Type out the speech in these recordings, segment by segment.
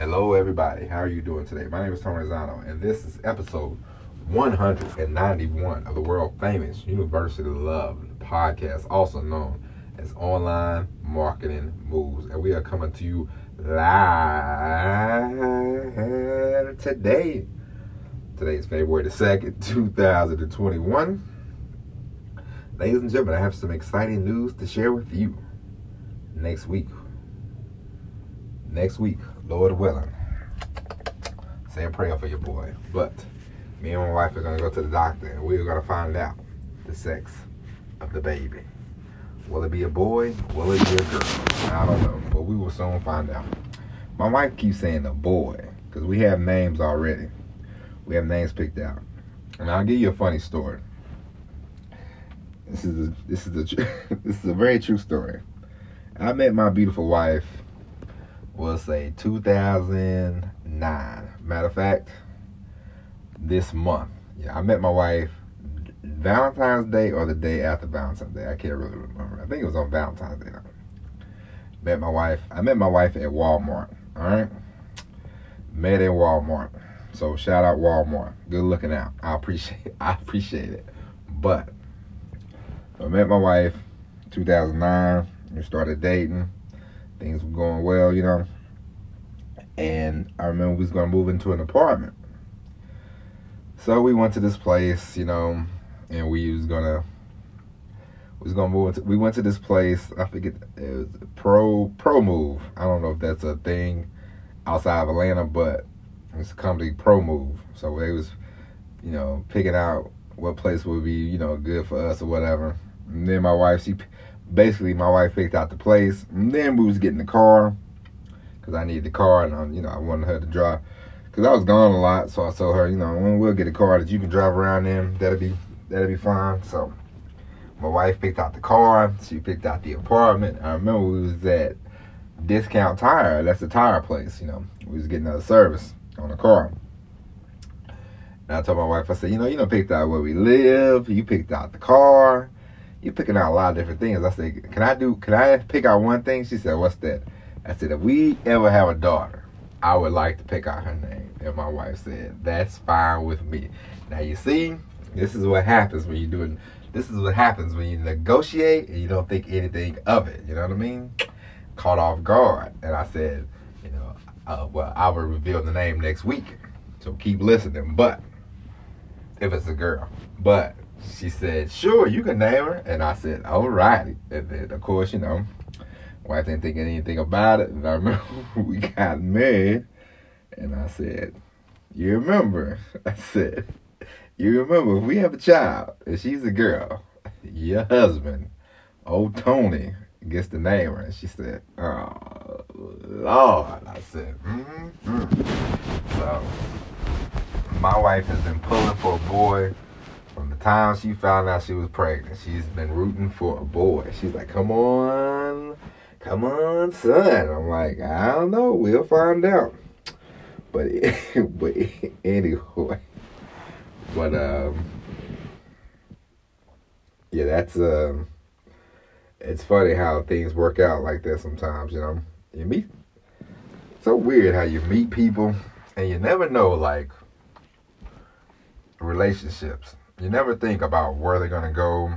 Hello, everybody. How are you doing today? My name is Tony Zano, and this is episode 191 of the world famous University of Love podcast, also known as Online Marketing Moves. And we are coming to you live today. Today is February the 2nd, 2021. Ladies and gentlemen, I have some exciting news to share with you next week. Next week, Lord willing. Say a prayer for your boy. But me and my wife are gonna go to the doctor and we're gonna find out the sex of the baby. Will it be a boy? Will it be a girl? I don't know, but we will soon find out. My wife keeps saying a boy because we have names already. We have names picked out, and I'll give you a funny story. This is a, this is a this is a very true story. I met my beautiful wife. We'll say 2009. Matter of fact, this month. Yeah, I met my wife Valentine's Day or the day after Valentine's Day. I can't really remember. I think it was on Valentine's Day. Met my wife. I met my wife at Walmart. All right. Met in Walmart. So shout out Walmart. Good looking out. I appreciate. I appreciate it. But I met my wife 2009. We started dating. Things were going well, you know. And I remember we was gonna move into an apartment. So we went to this place, you know, and we was gonna we was gonna move into we went to this place, I forget it was Pro Pro Move. I don't know if that's a thing outside of Atlanta, but it's a company Pro Move. So they was, you know, picking out what place would be, you know, good for us or whatever. And then my wife, she basically my wife picked out the place. And then we was getting the car because I needed the car and I, you know I wanted her to drive because I was gone a lot. So I told her, you know, we'll get a car that you can drive around in, that'll be that'll be fine. So my wife picked out the car. She picked out the apartment. I remember we was at Discount Tire. That's the tire place. You know, we was getting a service on the car. And I told my wife, I said, you know, you don't picked out where we live. You picked out the car. You picking out a lot of different things. I said, can I do? Can I pick out one thing? She said, what's that? I said, if we ever have a daughter, I would like to pick out her name. And my wife said, that's fine with me. Now you see, this is what happens when you're doing. This is what happens when you negotiate and you don't think anything of it. You know what I mean? Caught off guard, and I said, you know, uh, well, I will reveal the name next week. So keep listening. But if it's a girl, but she said, sure, you can name her. And I said, all right. And then, of course, you know, wife didn't think anything about it. And I remember we got married. And I said, you remember? I said, you remember if we have a child and she's a girl, your husband, old Tony, gets to name. And she said, oh, Lord. I said, mm-hmm. So my wife has been pulling for a boy from the time she found out she was pregnant. She's been rooting for a boy. She's like, come on, come on, son. I'm like, I don't know. We'll find out. But, but anyway, but um, yeah, that's um, it's funny how things work out like that sometimes. You know, you meet. So weird how you meet people and you never know like relationships. You never think about where they're gonna go,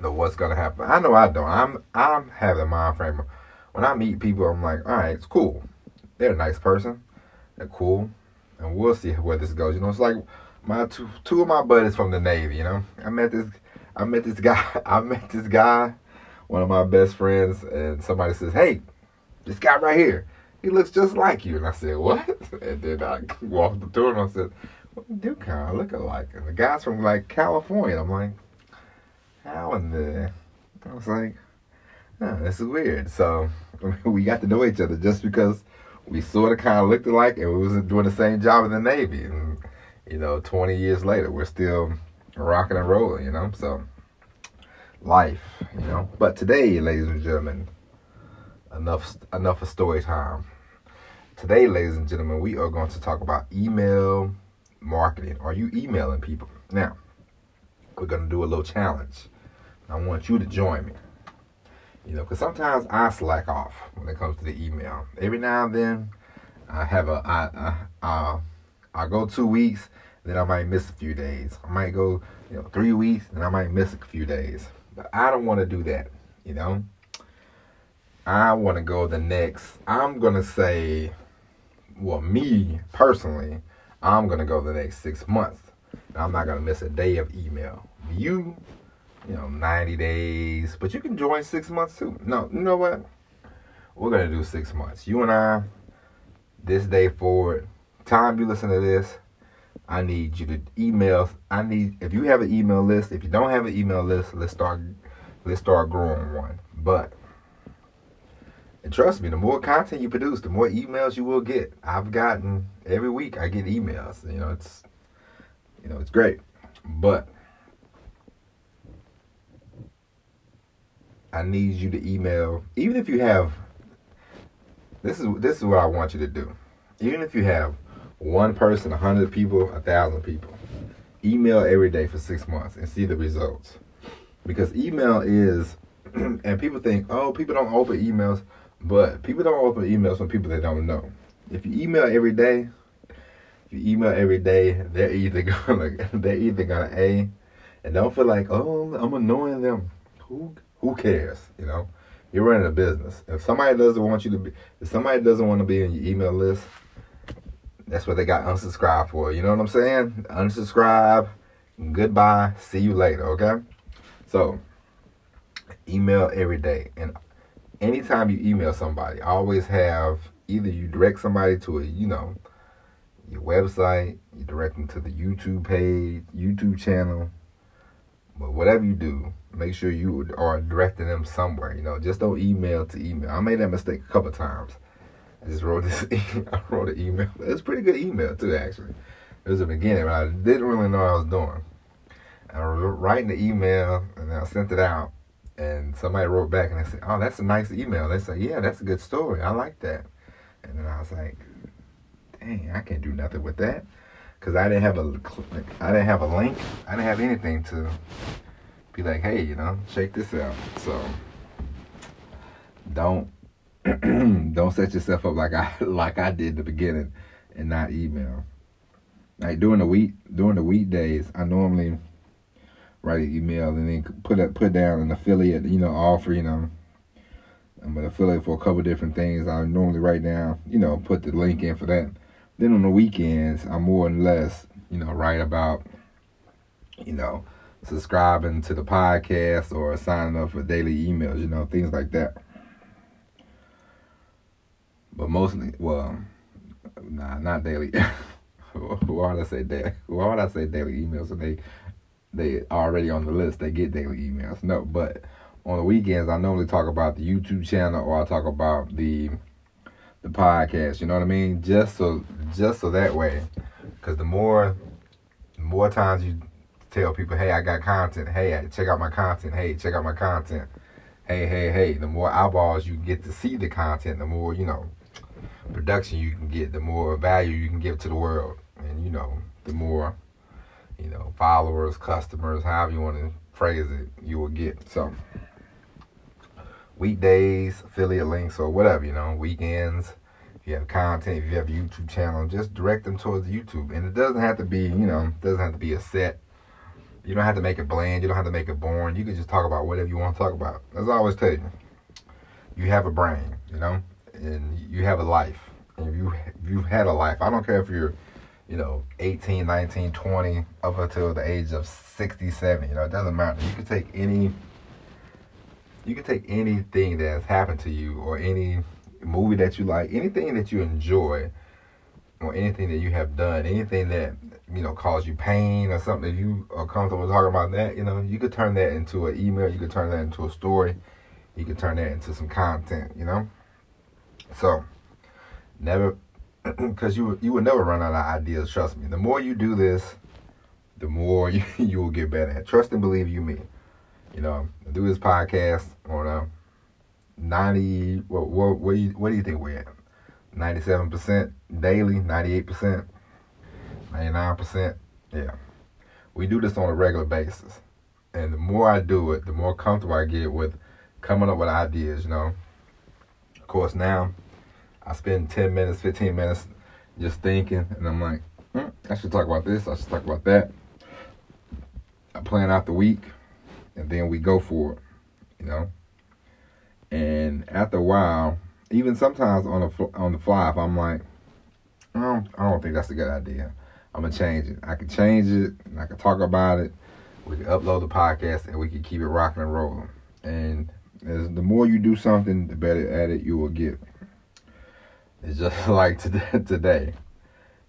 know what's gonna happen. I know I don't. I'm I'm having mind frame. When I meet people, I'm like, all right, it's cool. They're a nice person. They're cool, and we'll see where this goes. You know, it's like my two two of my buddies from the Navy. You know, I met this I met this guy. I met this guy, one of my best friends, and somebody says, hey, this guy right here, he looks just like you. And I said, what? And then I walked to him and I said, well, do kind of look alike. And the guy's from like California. I'm like, how in the? I was like, oh, this is weird. So we got to know each other just because we sort of kind of looked alike and we was doing the same job in the Navy. And you know, 20 years later, we're still rocking and rolling. You know, so life. You know, but today, ladies and gentlemen, enough enough of story time. Today, ladies and gentlemen, we are going to talk about email marketing. Are you emailing people? Now, we're going to do a little challenge. I want you to join me. You know, because sometimes I slack off when it comes to the email. Every now and then, I have a I I uh, go two weeks, then I might miss a few days. I might go you know three weeks, and I might miss a few days. But I don't want to do that. You know, I want to go the next. I'm gonna say, well, me personally, I'm gonna go the next six months. I'm not gonna miss a day of email. You, you know, 90 days, but you can join six months too. No, you know what? We're gonna do six months. You and I, this day forward, time you listen to this, I need you to email. I need if you have an email list. If you don't have an email list, let's start. Let's start growing one. But and trust me, the more content you produce, the more emails you will get. I've gotten every week. I get emails. You know, it's you know, it's great, but I need you to email. Even if you have, this is this is what I want you to do. Even if you have one person, a hundred people, a thousand people, email every day for six months and see the results. Because email is, and people think, oh, people don't open emails. But people don't open emails from people they don't know. If you email every day, if you email every day, they're either gonna they're either gonna a, and don't feel like oh I'm annoying them. Who who cares? You know, you're running a business. If somebody doesn't want you to be, if somebody doesn't want to be in your email list, that's what they got unsubscribe for. You know what I'm saying? Unsubscribe. Goodbye. See you later. Okay. So email every day and anytime you email somebody, always have either you direct somebody to a, you know, your website, you direct them to the YouTube page, YouTube channel, but whatever you do, make sure you are directing them somewhere. You know, just don't email to email. I made that mistake a couple times. I just wrote this. I wrote an email. It's a pretty good email too, actually. It was the beginning, but I didn't really know what I was doing. I was writing the email and I sent it out, and somebody wrote back and they said, "Oh, that's a nice email." They said, "Yeah, that's a good story. I like that." And then I was like, "Dang, I can't do nothing with that." Cause I didn't have a, I didn't have a link. I didn't have anything to be like, hey, you know, check this out. So don't don't set yourself up like I like I did the beginning and not email. Like during the week during the weekdays, I normally write an email and then put up put down an affiliate, you know, offer, you know. I'm an affiliate for a couple different things. I normally write down, you know, put the link in for that. Then on the weekends, I'm more or less, you know, write about, you know, subscribing to the podcast or signing up for daily emails, you know, things like that. But mostly, well, nah, not daily. Why would I say daily? Why would I say daily emails? And they they already on the list. They get daily emails. No, but on the weekends, I normally talk about the YouTube channel or I talk about the the podcast. You know what I mean? Just so just so that way, because the more the more times you tell people, hey, I got content. Hey, check out my content. Hey, check out my content. Hey, hey, hey. The more eyeballs you get to see the content, the more you know production you can get, the more value you can give to the world, and you know the more you know, followers, customers, however you want to phrase it, you will get. So, weekdays, affiliate links, or whatever, you know, weekends, if you have content, if you have a YouTube channel, just direct them towards YouTube. And it doesn't have to be, you know, doesn't have to be a set. You don't have to make it bland. You don't have to make it boring. You can just talk about whatever you want to talk about. As I always tell you, you have a brain, you know, and you have a life. And you if you've had a life, I don't care if you're you know, 18, 19, 20, up until the age of 67. You know, it doesn't matter. You can take any, you can take anything that has happened to you or any movie that you like, anything that you enjoy, or anything that you have done, anything that, you know, caused you pain or something, if you are comfortable talking about that, you know, you could turn that into an email, you could turn that into a story, you could turn that into some content, you know? So, never because you you will never run out of ideas. Trust me. The more you do this, the more you, you will get better at. Trust and believe you me. You know, do this podcast on a ninety. What what what do you what do you think we're at? Ninety seven percent daily. Ninety eight percent. Ninety nine percent. Yeah, we do this on a regular basis, and the more I do it, the more comfortable I get with coming up with ideas, you know. Of course, now I spend 10 minutes, 15 minutes just thinking, and I'm like, mm, I should talk about this, I should talk about that. I plan out the week, and then we go for it, you know. And after a while, even sometimes on the on the fly, if I'm like, I don't, I don't think that's a good idea. I'm gonna change it. I can change it, and I can talk about it. We can upload the podcast, and we can keep it rocking and rolling. And as the more you do something, the better at it you will get. It's just like today.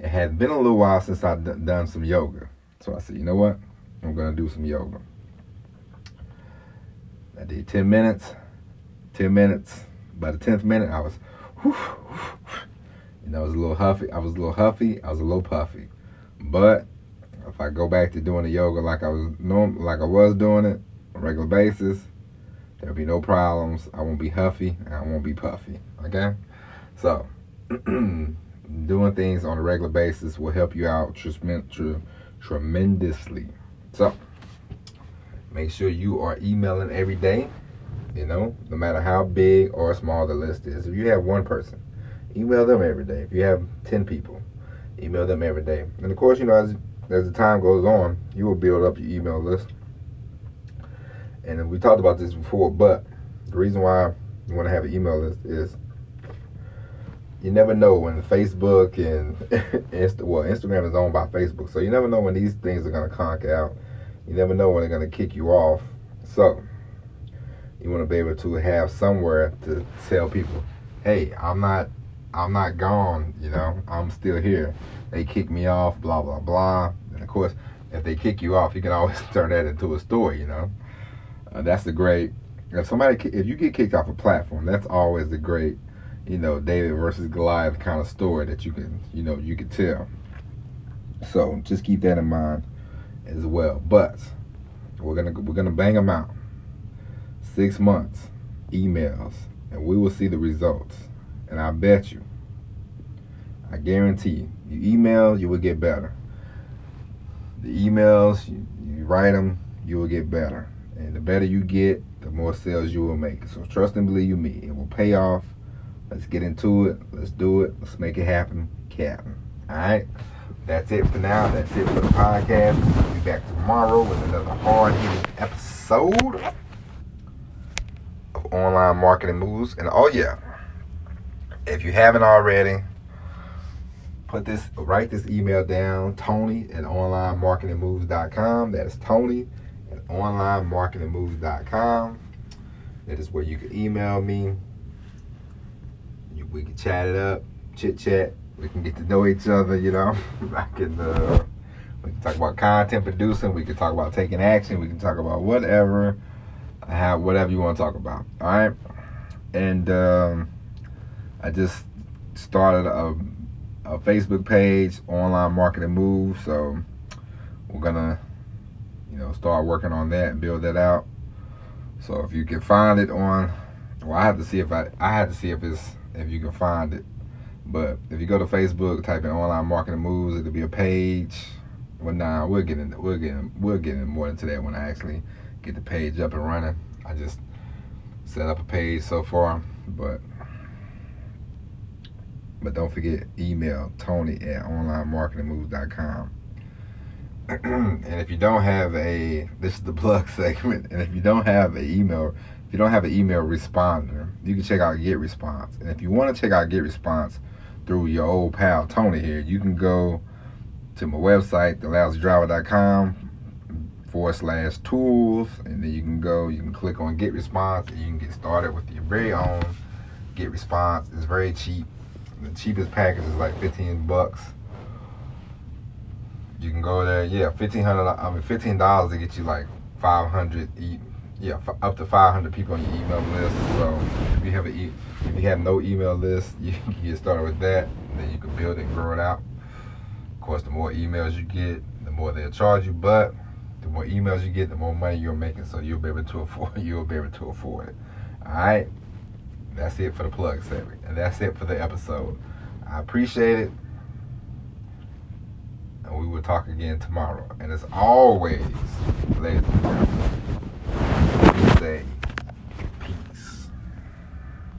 It had been a little while since I'd done some yoga, so I said, you know what? I'm gonna do some yoga. I did 10 minutes. 10 minutes. By the 10th minute, I was, you I was a little huffy. I was a little huffy. I was a little puffy. But if I go back to doing the yoga like I was norm, like I was doing it on a regular basis, there'll be no problems. I won't be huffy and I won't be puffy. Okay, so doing things on a regular basis will help you out tremendously. So make sure you are emailing every day. You know, no matter how big or small the list is. If you have one person, email them every day. If you have ten people, email them every day. And of course, you know, as as the time goes on, you will build up your email list. And we talked about this before, but the reason why you want to have an email list is you never know when Facebook and Insta, well, Instagram is owned by Facebook, so you never know when these things are going to conk out. You never know when they're going to kick you off. So you want to be able to have somewhere to tell people, "Hey, I'm not I'm not gone, you know, I'm still here. They kick me off, blah, blah, blah. And of course, if they kick you off, you can always turn that into a story, you know. Uh, that's the great, if somebody, if you get kicked off a platform, that's always the great, you know, David versus Goliath kind of story that you can, you know, you can tell. So just keep that in mind as well. But we're gonna we're gonna bang them out. Six months, emails, and we will see the results. And I bet you, I guarantee you, you email, you will get better. The emails, you, you write them, you will get better. And the better you get, the more sales you will make. So trust and believe me, it will pay off. Let's get into it. Let's do it. Let's make it happen, Captain. All right. That's it for now. That's it for the podcast. We'll be back tomorrow with another hard hitting episode of Online Marketing Moves. And oh, yeah. If you haven't already, put this, write this email down, Tony at onlinemarketingmoves.com. That is Tony at onlinemarketingmoves.com. That is where you can email me. We can chat it up, chit chat. We can get to know each other, you know. I can, uh, we can talk about content producing. We can talk about taking action. We can talk about whatever, have whatever you want to talk about. All right. And, um, I just started a, a Facebook page, online marketing move. So we're gonna, you know, start working on that and build that out. So if you can find it on, well, I have to see if I, I have to see if it's if you can find it. But if you go to Facebook, type in online marketing moves, it'll be a page. Well, nah, we're getting we're getting we're getting more into that when I actually get the page up and running. I just set up a page so far, but but don't forget, email Tony at onlinemarketingmoves.com. and if you don't have a, this is the plug segment, and if you don't have an email, if you don't have an email responder, you can check out Get Response. And if you want to check out Get Response through your old pal Tony here, you can go to my website, thelousydriver.com forward slash tools, and then you can go, you can click on Get Response, and you can get started with your very own Get Response. It's very cheap the cheapest package is like 15 bucks. You can go there, yeah, fifteen hundred. I mean, fifteen dollars to get you like 500 e- yeah, up to 500 people on your email list. So if you have a e- if you have no email list, you can get started with that. then you can build it and grow it out. Of course, the more emails you get, the more they'll charge you. But the more emails you get, the more money you're making. So you'll be able to afford. You'll be able to afford it. All right that's it for the plug segment. And that's it for the episode. I appreciate it. And we will talk again tomorrow. And as always, ladies and gentlemen,